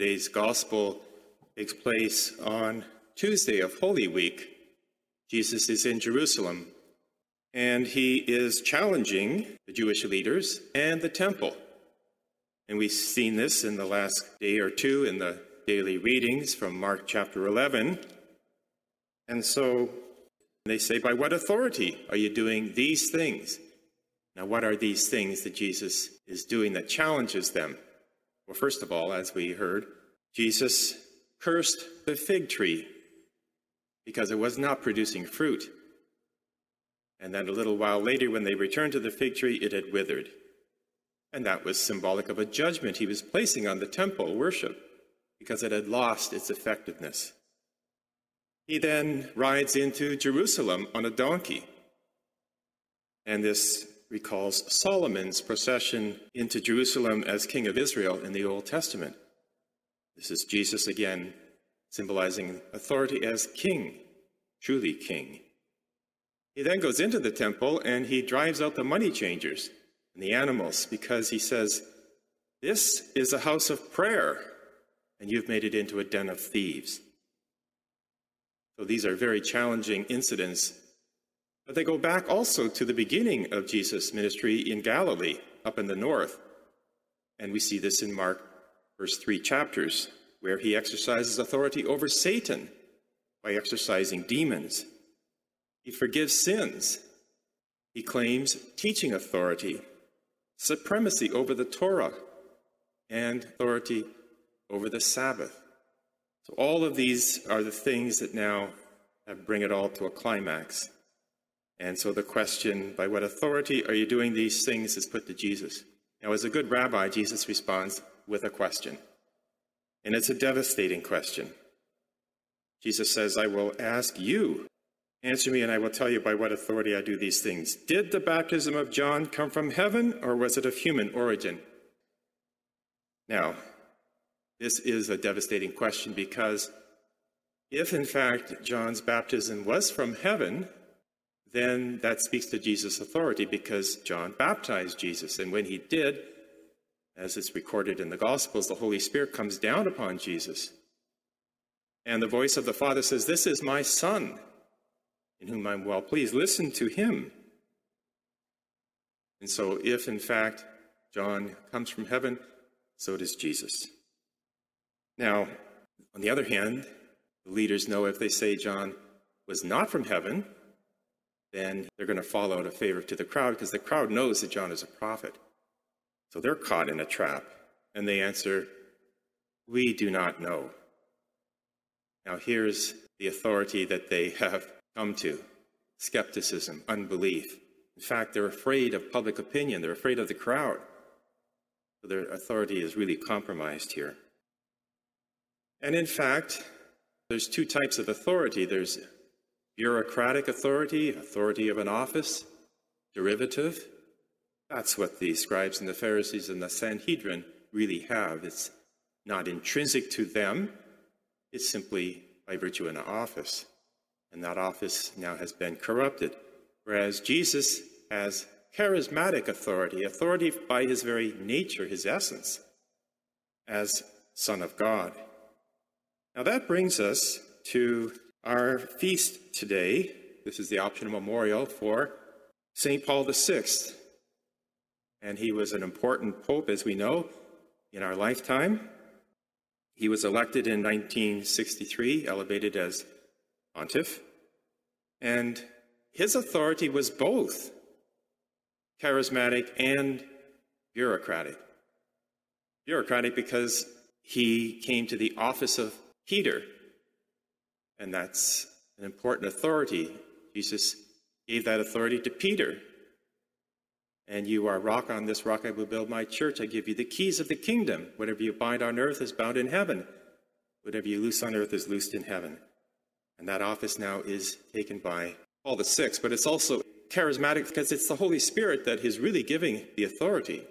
Today's gospel takes place on Tuesday of Holy Week. Jesus is in Jerusalem and he is challenging the Jewish leaders and the temple. And we've seen this in the last day or two in the daily readings from Mark chapter 11. And so they say, By what authority are you doing these things? Now, what are these things that Jesus is doing that challenges them? Well, first of all, as we heard, Jesus cursed the fig tree because it was not producing fruit. And then a little while later, when they returned to the fig tree, it had withered. And that was symbolic of a judgment he was placing on the temple worship because it had lost its effectiveness. He then rides into Jerusalem on a donkey. And this recalls Solomon's procession into Jerusalem as king of Israel in the Old Testament. This is Jesus again, symbolizing authority as king, truly king. He then goes into the temple and he drives out the money changers and the animals because he says, This is a house of prayer, and you've made it into a den of thieves. So these are very challenging incidents. But they go back also to the beginning of Jesus' ministry in Galilee, up in the north. And we see this in Mark, first three chapters, where he exercises authority over Satan by exorcising demons. He forgives sins. He claims teaching authority, supremacy over the Torah, and authority over the Sabbath. So, all of these are the things that now bring it all to a climax. And so, the question, by what authority are you doing these things, is put to Jesus. Now, as a good rabbi, Jesus responds with a question. And it's a devastating question. Jesus says, I will ask you Answer me, and I will tell you by what authority I do these things. Did the baptism of John come from heaven, or was it of human origin? Now, this is a devastating question because if, in fact, John's baptism was from heaven, then that speaks to Jesus' authority because John baptized Jesus. And when he did, as it's recorded in the Gospels, the Holy Spirit comes down upon Jesus. And the voice of the Father says, This is my Son in whom I'm well pleased. Listen to him. And so, if in fact John comes from heaven, so does Jesus. Now, on the other hand, the leaders know if they say John was not from heaven, then they're going to fall out of favor to the crowd because the crowd knows that John is a prophet. So they're caught in a trap. And they answer, We do not know. Now, here's the authority that they have come to skepticism, unbelief. In fact, they're afraid of public opinion, they're afraid of the crowd. So their authority is really compromised here. And in fact, there's two types of authority there's bureaucratic authority, authority of an office, derivative. That's what the scribes and the Pharisees and the Sanhedrin really have. It's not intrinsic to them, it's simply by virtue of an office and that office now has been corrupted. Whereas Jesus has charismatic authority, authority by his very nature, his essence, as Son of God. Now that brings us to our feast today. This is the optional memorial for St. Paul VI. And he was an important pope, as we know, in our lifetime. He was elected in 1963, elevated as pontiff. And his authority was both charismatic and bureaucratic. Bureaucratic because he came to the office of Peter, and that's an important authority. Jesus gave that authority to Peter. And you are rock on this rock I will build my church. I give you the keys of the kingdom. Whatever you bind on earth is bound in heaven. Whatever you loose on earth is loosed in heaven. And that office now is taken by Paul VI, but it's also charismatic because it's the Holy Spirit that is really giving the authority.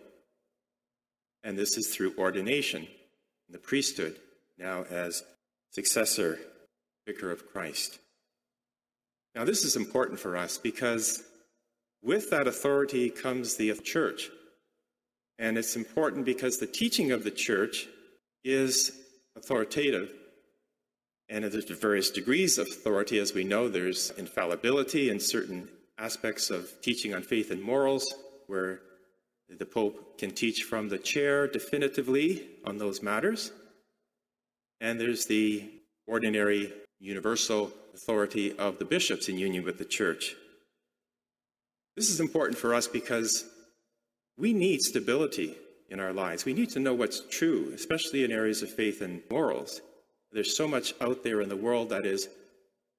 And this is through ordination in the priesthood, now as successor vicar of Christ. Now, this is important for us because with that authority comes the church. And it's important because the teaching of the church is authoritative. And there's various degrees of authority. As we know, there's infallibility in certain aspects of teaching on faith and morals, where the Pope can teach from the chair definitively on those matters. And there's the ordinary universal authority of the bishops in union with the church. This is important for us because we need stability in our lives. We need to know what's true, especially in areas of faith and morals. There's so much out there in the world that is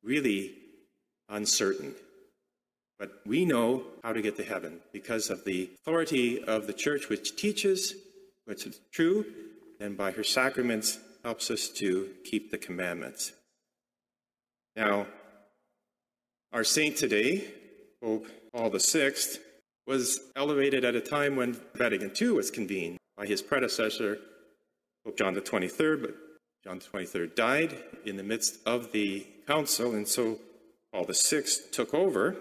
really uncertain. But we know how to get to heaven because of the authority of the church, which teaches what's true, and by her sacraments helps us to keep the commandments. Now, our saint today, Pope Paul VI, was elevated at a time when Vatican II was convened by his predecessor, Pope John XXIII, but John XXIII died in the midst of the council, and so Paul VI took over.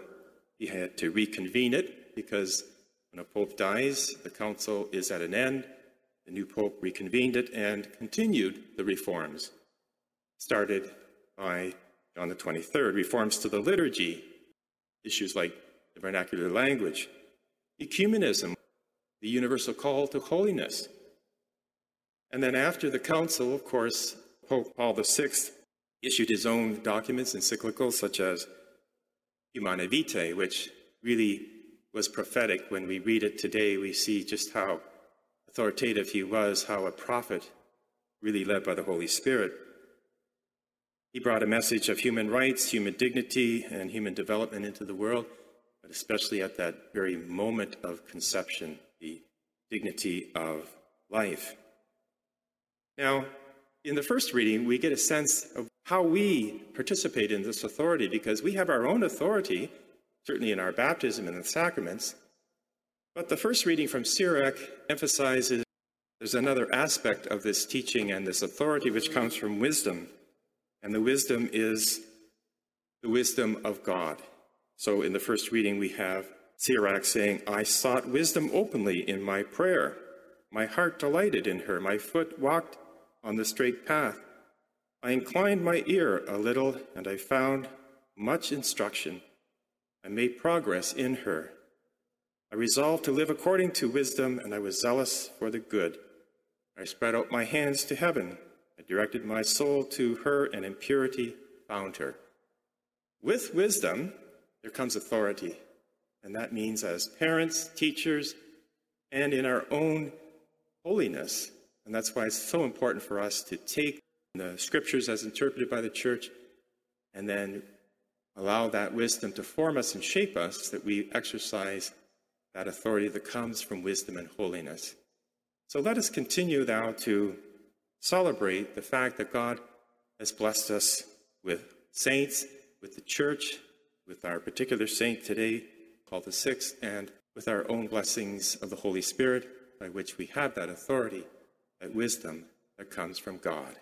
He had to reconvene it because when a pope dies, the council is at an end. The new pope reconvened it and continued the reforms started by John the 23rd. Reforms to the liturgy, issues like the vernacular language, ecumenism, the universal call to holiness. And then after the council, of course, Pope Paul VI issued his own documents, encyclicals such as Humanae Vitae, which really was prophetic. When we read it today, we see just how authoritative he was, how a prophet really led by the Holy Spirit. He brought a message of human rights, human dignity, and human development into the world but especially at that very moment of conception, the dignity of life. Now, in the first reading, we get a sense of how we participate in this authority because we have our own authority, certainly in our baptism and the sacraments. But the first reading from Sirach emphasizes there's another aspect of this teaching and this authority which comes from wisdom. And the wisdom is the wisdom of God. So in the first reading, we have Sirach saying, I sought wisdom openly in my prayer. My heart delighted in her. My foot walked on the straight path. I inclined my ear a little, and I found much instruction. I made progress in her. I resolved to live according to wisdom, and I was zealous for the good. I spread out my hands to heaven. Directed my soul to her, and in purity found her. With wisdom, there comes authority. And that means as parents, teachers, and in our own holiness. And that's why it's so important for us to take the scriptures as interpreted by the church and then allow that wisdom to form us and shape us that we exercise that authority that comes from wisdom and holiness. So let us continue now to celebrate the fact that God has blessed us with saints, with the church, with our particular saint today, Paul the sixth, and with our own blessings of the Holy Spirit, by which we have that authority, that wisdom that comes from God.